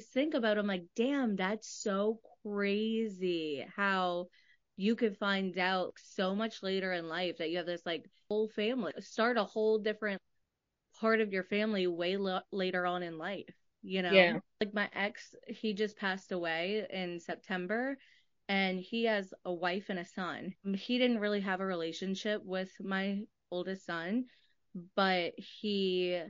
think about it, I'm like, damn, that's so crazy how you could find out so much later in life that you have this like whole family start a whole different part of your family way lo- later on in life you know Yeah. like my ex he just passed away in september and he has a wife and a son he didn't really have a relationship with my oldest son but he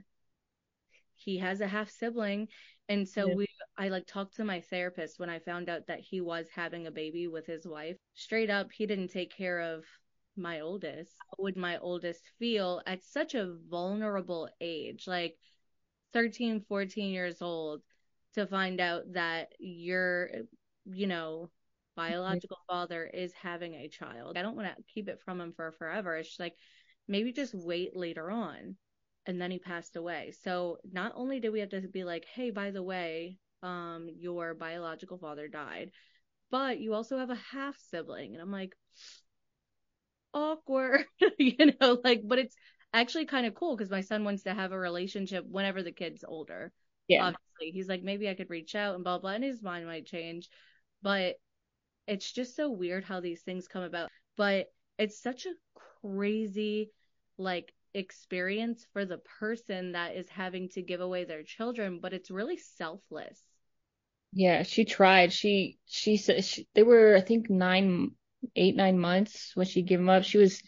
he has a half sibling and so Yeah. we I like talked to my therapist when I found out that he was having a baby with his wife. Straight up, he didn't take care of my oldest. How would my oldest feel at such a vulnerable age, like 13, 14 years old, to find out that your, you know, mm-hmm. biological father is having a child? I don't want to keep it from him for forever. It's just like maybe just wait later on. And then he passed away. So not only did we have to be like, hey, by the way, um, your biological father died, but you also have a half sibling. And I'm like, awkward, you know, like, but it's actually kind of cool because my son wants to have a relationship whenever the kid's older. Yeah. Obviously, he's like, maybe I could reach out and blah, blah, and his mind might change. But it's just so weird how these things come about. But it's such a crazy, like, experience for the person that is having to give away their children, but it's really selfless. Yeah, she tried. She she said she, they were I think nine, eight, nine months when she gave them up. She was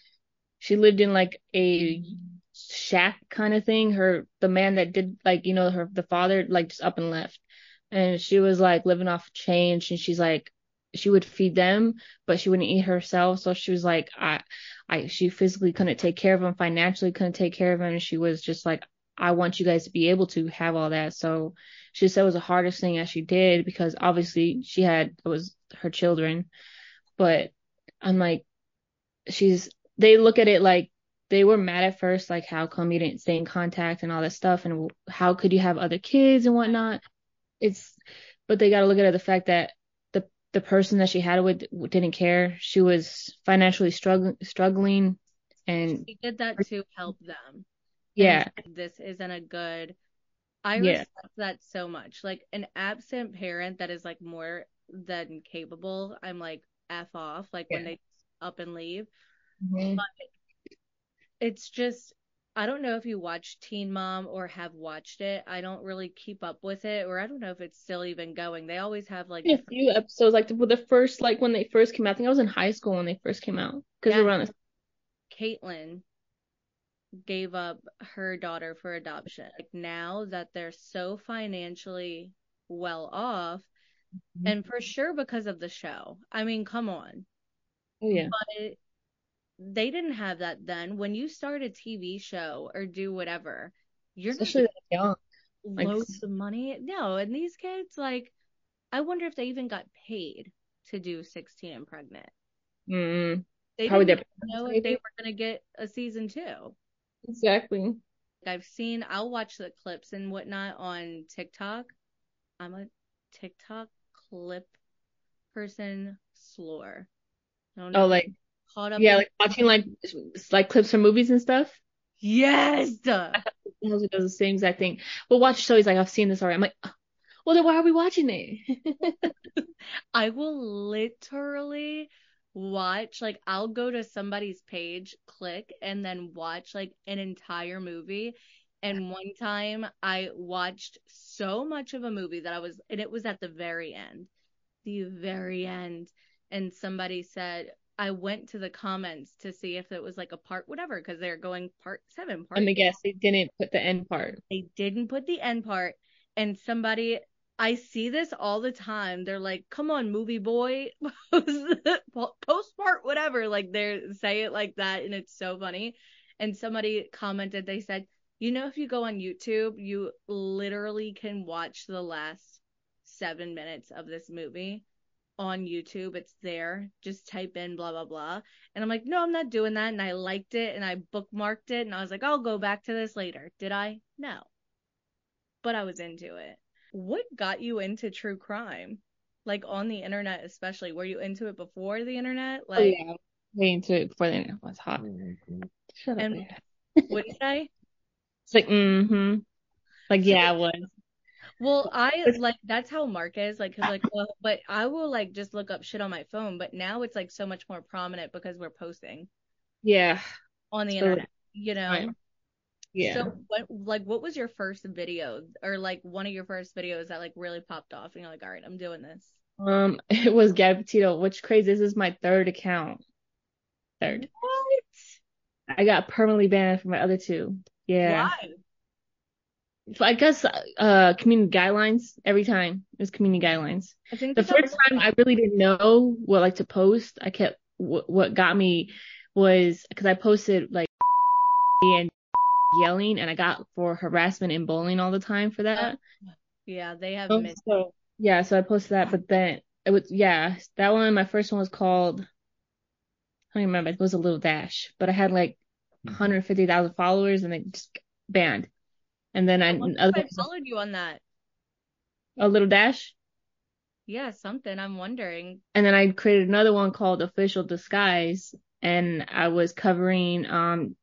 she lived in like a shack kind of thing. Her the man that did like you know her the father like just up and left, and she was like living off change. And she's like she would feed them, but she wouldn't eat herself. So she was like I I she physically couldn't take care of them, financially couldn't take care of them. and she was just like I want you guys to be able to have all that. So she said it was the hardest thing that she did because obviously she had it was her children. But I'm like, she's they look at it like they were mad at first, like how come you didn't stay in contact and all that stuff, and how could you have other kids and whatnot. It's but they got to look at it the fact that the person that she had with didn't care. She was financially struggling struggling, and He did that to help them. yeah, And this isn't a good. I Yeah. respect that so much. Like an absent parent that is like more than capable, I'm like F off, like when they up and leave. Mhm. It's just I don't know if you watch Teen Mom or have watched it. I don't really keep up with it, or I don't know if it's still even going. They always have like a few episodes like the, the first like when they first came out. I think I was in high school when they first came out because Yeah. around the Catelynn gave up her daughter for adoption. Like now that they're so financially well off, Mhm. and for sure because of the show. I mean, come on. oh yeah But they didn't have that then. When you start a TV show or do whatever, you're not especially young. like- loads of money. No, and these kids, like, I wonder if they even got paid to do 16 and pregnant. Mm, They Probably didn't know if they were going to get a season two. exactly. I've seen, I'll watch the clips and whatnot on TikTok. I'm a TikTok clip person slore. I don't know Oh, like caught up yeah, in- like watching like like clips from movies and stuff. yes. Does the same exact thing. But watch shows like I've seen this already. I'm like, "Oh, well then why are we watching it? I will literally watch, like, I'll go to somebody's page, click, and then watch like an entire movie. And one time I watched so much of a movie that I was, and it was at the very end, the very end. And somebody said, I went to the comments to see if it was like a part, whatever, because they're going part seven, part Let me guess, they didn't put the end part. they didn't put the end part and somebody I see this all the time. They're like, "Come on, movie boy, post part whatever." Like they say it like that, and it's so funny. And somebody commented, they said, "You know, if you go on YouTube, you literally can watch the last seven minutes of this movie on YouTube. It's there. Just type in blah blah blah." And I'm like, "No, I'm not doing that." And I liked it, and I bookmarked it, and I was like, "I'll go back to this later." Did I? No but I was into it. What got you into true crime? Like on the internet, especially. Were you into it before the internet? Oh Like, yeah, way into it before the internet was hot. Shut up. And- Leah. what did you say? It's like mm-hmm. Like yeah, I was. Well, I like that's how Mark is like, cause like, well, but I will like just look up shit on my phone. But now it's like so much more prominent because we're posting Yeah. on the So, internet, you know. right. Yeah. So what like what was your first video or like one of your first videos that like really popped off and you're like, all right, I'm doing this. Um, it was Gabby Petito, which crazy. This is my third account. Third. What? I got permanently banned from my other two. Yeah. Why? So I guess uh community guidelines every time. It was community guidelines. I think The that that first time I really didn't know what like to post. I kept what, what got me was because I posted like and yelling and I got for harassment and bullying all the time for that. yeah, they have Um, mid- so yeah, so I posted that, but then it was yeah, that one. My first one was called I don't remember. It was a little dash, but I had like 150,000 followers and it just banned. And then I I I followed you on that. a little dash, Yeah, something. I'm wondering. and then I created another one called Official Disguise, and I was covering um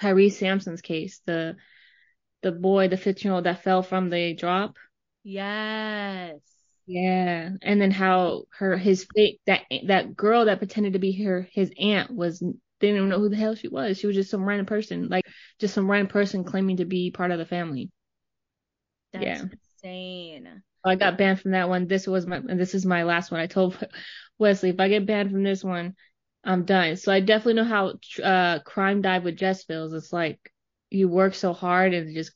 Tyrese Sampson's case, the the boy, the 15 year old that fell from the drop. Yes. Yeah, and then how her his fake that that girl that pretended to be her his aunt was didn't even know who the hell she was. She was just some random person, like just some random person claiming to be part of the family. That's Yeah. insane. I got banned from that one. This was my and this is my last one. I told Wesley if I get banned from this one, I'm done. So I definitely know how uh crime dive with Jess feels. It's like you work so hard and just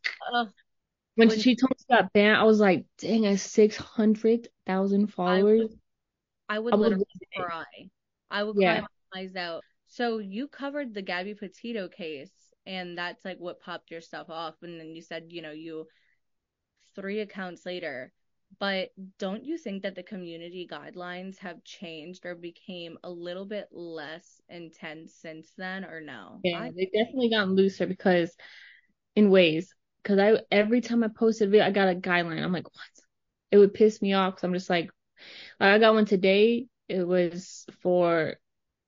when When- she told me she got banned, I was like, dang, I have six hundred thousand I followers. would, I would I would literally cry. I would Yeah. cry my eyes out. So you covered the Gabby Petito case, and that's like what popped your stuff off. And then you said, you know, you three accounts later. But don't you think that the community guidelines have changed or became a little bit less intense since then, or no? Yeah, I, they definitely gotten looser because in ways, because I every time I posted a video, I got a guideline. I'm like, what? It would piss me off because I'm just like, like, I got one today. It was for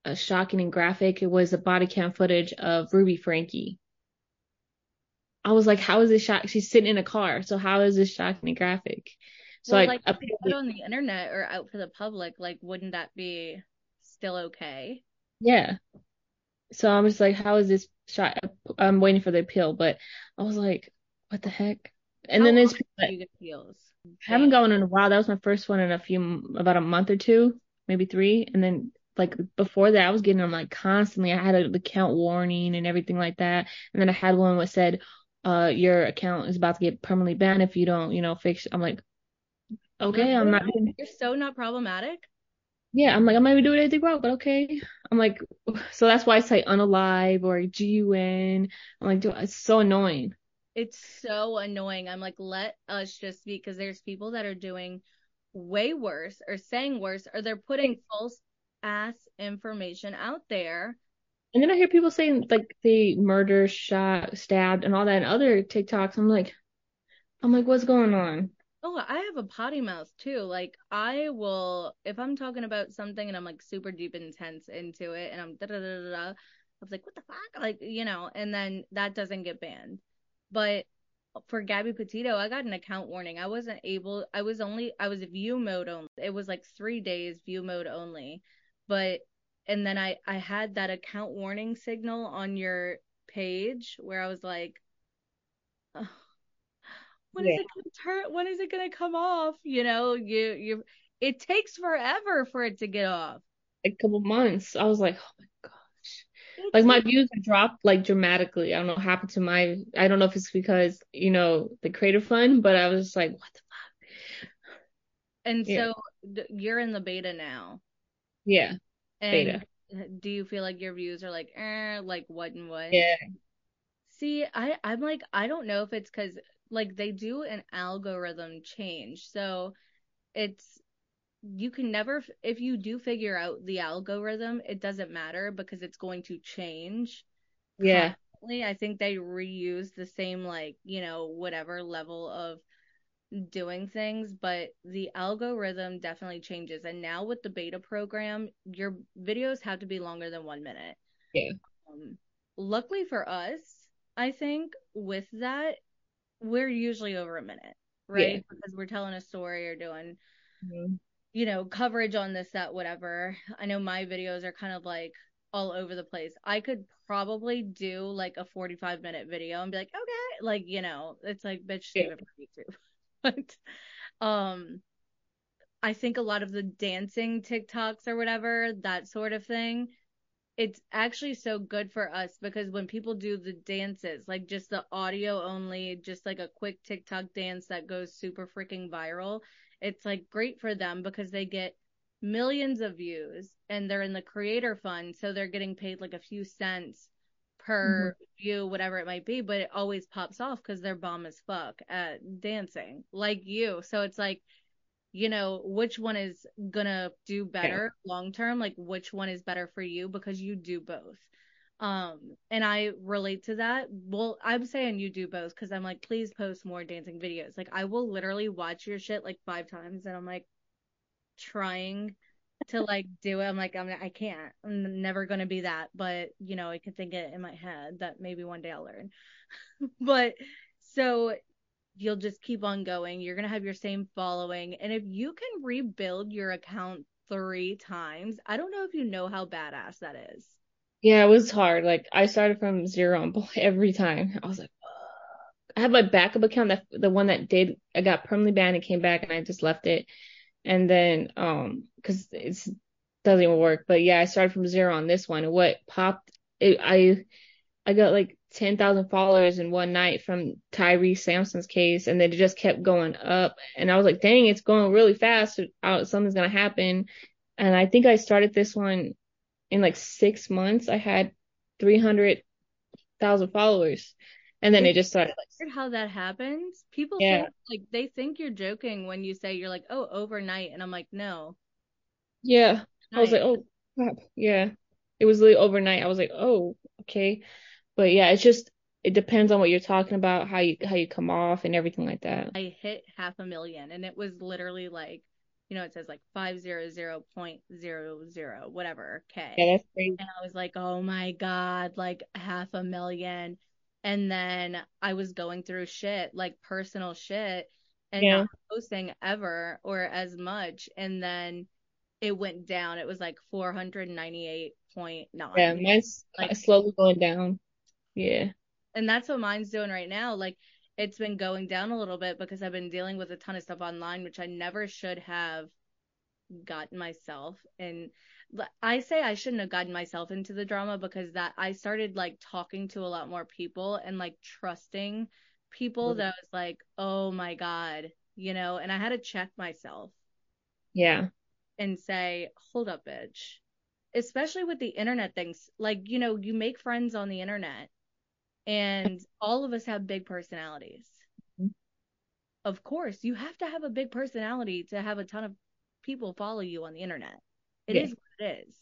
a shocking and graphic. It was a body cam footage of Ruby Franke. I was like, how is this shock? She's sitting in a car, so how is this shocking and graphic? So well, I like if you put on the internet or out for the public, like wouldn't that be still okay? Yeah. So I'm just like, how is this shot? I'm waiting for the appeal, but I was like, what the heck? And How then there's often people that do you get appeals? haven't gone in a while. That was my first one in a few, about a month or two, maybe three. And then like before that, I was getting them like constantly. I had an account warning and everything like that. And then I had one that said, uh, your account is about to get permanently banned if you don't, you know, fix. I'm like, okay, I'm not You're so not problematic. Yeah, I'm like, I'm not even doing anything wrong, but okay. I'm like, so that's why I say unalive or GUN. I'm like, dude, it's so annoying. It's so annoying. I'm like, let us just speak because there's people that are doing way worse or saying worse or they're putting false ass information out there. And then I hear people saying like they murder, shot, stabbed, and all that in other TikToks. I'm like, I'm like, what's going on? Oh, I have a potty mouth too. Like I will if I'm talking about something and I'm like super deep intense into it and I'm da da da da da. I was like, what the fuck? Like, you know, and then that doesn't get banned. But for Gabby Petito, I got an account warning. I wasn't able I was only I was view mode only. It was like three days view mode only. But and then I I had that account warning signal on your page where I was like, oh, when is Yeah. it gonna turn? When is it gonna come off? You know, you you. It takes forever for it to get off. A couple months, I was like, oh my gosh. Like my views dropped like dramatically. I don't know what happened to my. I don't know if it's because you know the creator fund, but I was just like, what the fuck? and yeah. so you're in the beta now. Yeah, And beta. do you feel like your views are like, eh, like what and what? Yeah. See, I I'm like I don't know if it's because like they do an algorithm change, so it's you can never if you do figure out the algorithm, it doesn't matter because it's going to change. Yeah. constantly. I think they reuse the same like you know whatever level of doing things, but the algorithm definitely changes. And now with the beta program, your videos have to be longer than one minute. Yeah. Um, luckily for us, I think with that, we're usually over a minute. right? Yeah. Because we're telling a story or doing, Mm-hmm. you know, coverage on this, that, whatever. I know my videos are kind of like all over the place. I could probably do like a 45 minute video and be like, okay, like, you know, it's like, bitch, save Yeah. it for YouTube. but, um, I think a lot of the dancing TikToks or whatever, that sort of thing, it's actually so good for us because when people do the dances, like just the audio only, just like a quick TikTok dance that goes super freaking viral, it's like great for them because they get millions of views and they're in the creator fund, so they're getting paid like a few cents per view, whatever it might be, but it always pops off because they're bomb as fuck at dancing, like you. So it's like, you know, which one is gonna do better long term? Like which one is better for you because you do both. Um, and I relate to that. Well, I'm saying you do both because I'm like, please post more dancing videos. Like I will literally watch your shit like five times and I'm like trying to like do it. I'm like, I'm I can't. I'm never gonna be that. But you know, I can think it in my head that maybe one day I'll learn. but so you'll just keep on going. You're gonna have your same following. And if you can rebuild your account three times, I don't know if you know how badass that is. Yeah, it was hard. Like I started from zero on every time. I was like, I have my backup account that the one that did I got permanently banned and came back and I just left it. And then um because it doesn't even work. But yeah, I started from zero on this one. And what popped it, I I got like 10,000 followers in one night from Tyre Sampson's case and then it just kept going up and I was like, dang, it's going really fast. Uh, Something's gonna happen. And I think I started this one in like six months. I had 300,000 followers. And then it just started like Weird how that happens. People Yeah. think like they think you're joking when you say you're like, oh, overnight, and I'm like, no. Yeah. I was like, oh crap. Yeah. It was literally overnight. I was like, oh, okay. But yeah, it's just it depends on what you're talking about, how you how you come off and everything like that. I hit half a million, and it was literally like, you know, it says like five zero zero point zero zero whatever k. Yeah, that's crazy. and I was like, oh my God, like half a million. And then I was going through shit, like personal shit, and Yeah. not posting ever or as much. And then it went down. It was like 498.9. Yeah, mine's uh, Like- slowly going down. Yeah. And that's what mine's doing right now. Like it's been going down a little bit because I've been dealing with a ton of stuff online, which I never should have gotten myself and I say I shouldn't have gotten myself into the drama because that I started like talking to a lot more people and like trusting people Mhm. that was like, oh my God, you know, and I had to check myself Yeah. and say, hold up, bitch. Especially with the internet things. Like, you know, you make friends on the internet and all of us have big personalities. Mhm. Of course, you have to have a big personality to have a ton of people follow you on the internet. It Yeah. is what it is.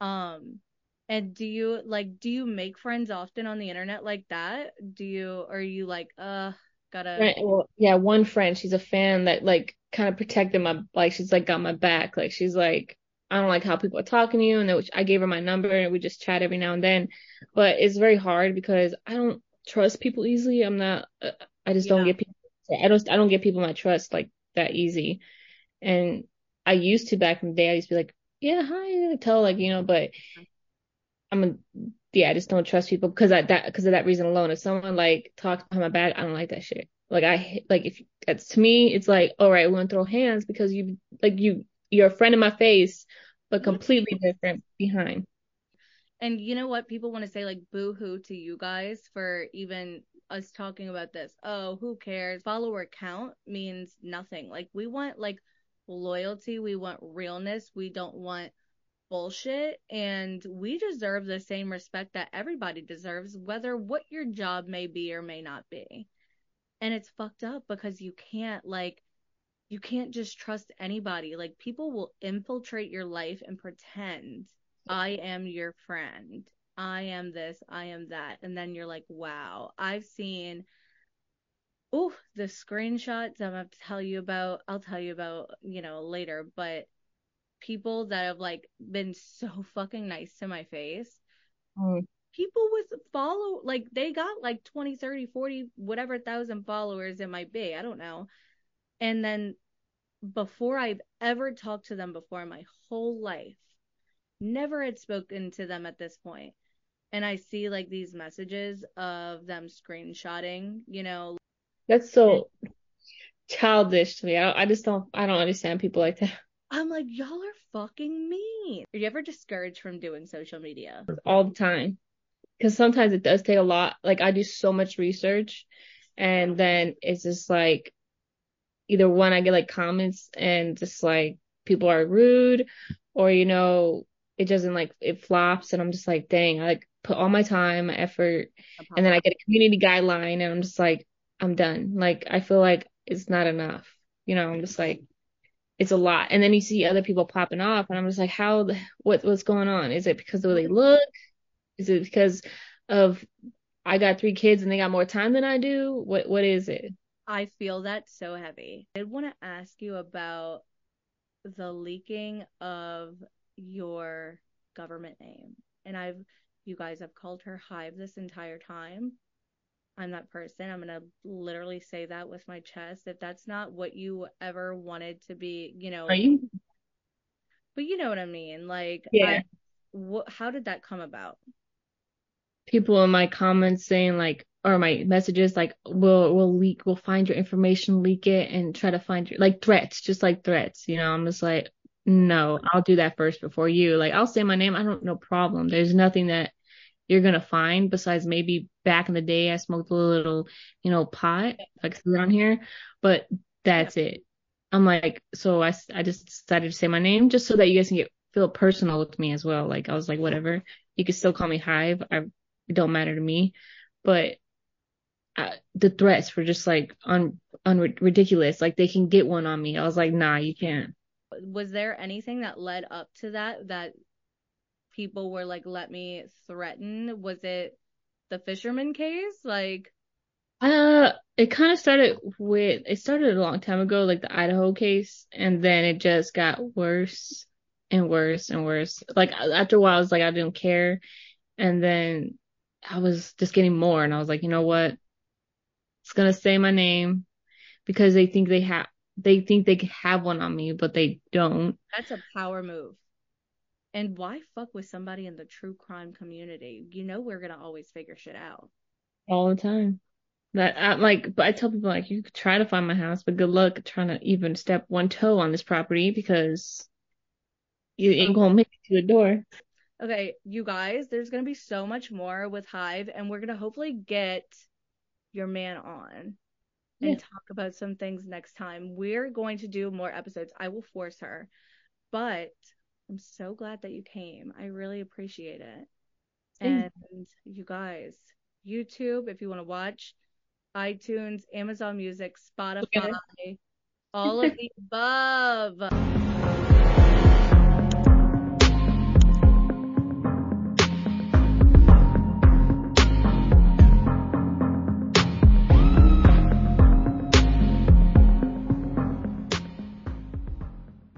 Um, and do you like do you make friends often on the internet like that? Do you or are you like, uh, gotta Right, well, yeah, one friend, she's a fan that like kind of protected my like she's like got my back. Like she's like, I don't like how people are talking to you, and then I gave her my number and we just chat every now and then. But it's very hard because I don't trust people easily. I'm not, uh, I just don't get people. I don't I don't get people my trust like that easy. And I used to back in the day. I used to be like, yeah, hi, tell like you know, but I'm a yeah, I just don't trust people because I that because of that reason alone. If someone like talks behind my back, I don't like that shit. Like I like if that's to me, it's like all right, we're gonna throw hands because you like you you're a friend in my face, but completely different behind. And you know what? People want to say like boo hoo to you guys for even us talking about this. Oh, who cares? Follower count means nothing. Like we want like loyalty, we want realness, we don't want bullshit, and we deserve the same respect that everybody deserves, whether what your job may be or may not be. And it's fucked up because you can't like you can't just trust anybody. Like people will infiltrate your life and pretend I am your friend. I am this, I am that. And then you're like, wow, I've seen oh, the screenshots I'm gonna tell you about, I'll tell you about, you know, later, but people that have like been so fucking nice to my face. Mm. people with follow like they got like 20 30 40 whatever thousand followers it might be i don't know. And then before i've ever talked to them before in my whole life never had spoken to them at this point. And i see like these messages of them screenshotting you know That's so mm. childish to me. I, I just don't I don't understand people like that i'm like y'all are fucking mean are you ever discouraged from doing social media all the time. Because sometimes it does take a lot. Like I do so much research and then it's just like either one I get like comments and just like people are rude or you know it doesn't like it flops and I'm just like dang I like put all my time my effort and then I get a community guideline and I'm just like I'm done. Like I feel like it's not enough. You know I'm just like it's a lot. And then you see other people popping off and I'm just like how what what's going on? Is it because of the way they look? Is it because of I got three kids and they got more time than I do? What what is it? I feel that so heavy. I want to ask you about the leaking of your government name. And I've, you guys have called her Hive this entire time. I'm that person. I'm going to literally say that with my chest. If that's not what you ever wanted to be, you know, are you but you know what I mean. Like, Yeah. I, wh- how did that come about? people in my comments saying like or my messages like we'll we'll leak we'll find your information leak it and try to find your like threats just like threats you know i'm just like no i'll do that first before you like i'll say my name i don't no problem there's nothing that you're gonna find besides maybe back in the day i smoked a little you know pot like around here but that's it i'm like so I, I just decided to say my name just so that you guys can get feel personal with me as well like i was like whatever you can still call me hive i it don't matter to me but uh, the threats were just like un, un ridiculous. Like they can get one on me. I was like, nah, you can't. Was there anything that led up to that that people were like, let me threaten? Was it the fisherman case? Like, Uh, it kind of started with, it started a long time ago, like the Idaho case, and then it just got worse and worse and worse. Like after a while, I was like, I didn't care. And then I was just getting more, and I was like, you know what? It's gonna say my name because they think they have, they think they have one on me, but they don't. that's a power move. And why fuck with somebody in the true crime community? You know we're gonna always figure shit out. all the time. That I'm like, but I tell people like you could try to find my house, but good luck trying to even step one toe on this property because you ain't gonna make it to the door. Okay, you guys, there's gonna be so much more with Hive, and we're gonna hopefully get your man on and Yeah. talk about some things next time. We're going to do more episodes. I will force her, but I'm so glad that you came. I really appreciate it. And you guys, YouTube, if you want to watch, iTunes, Amazon Music, Spotify, all of the above.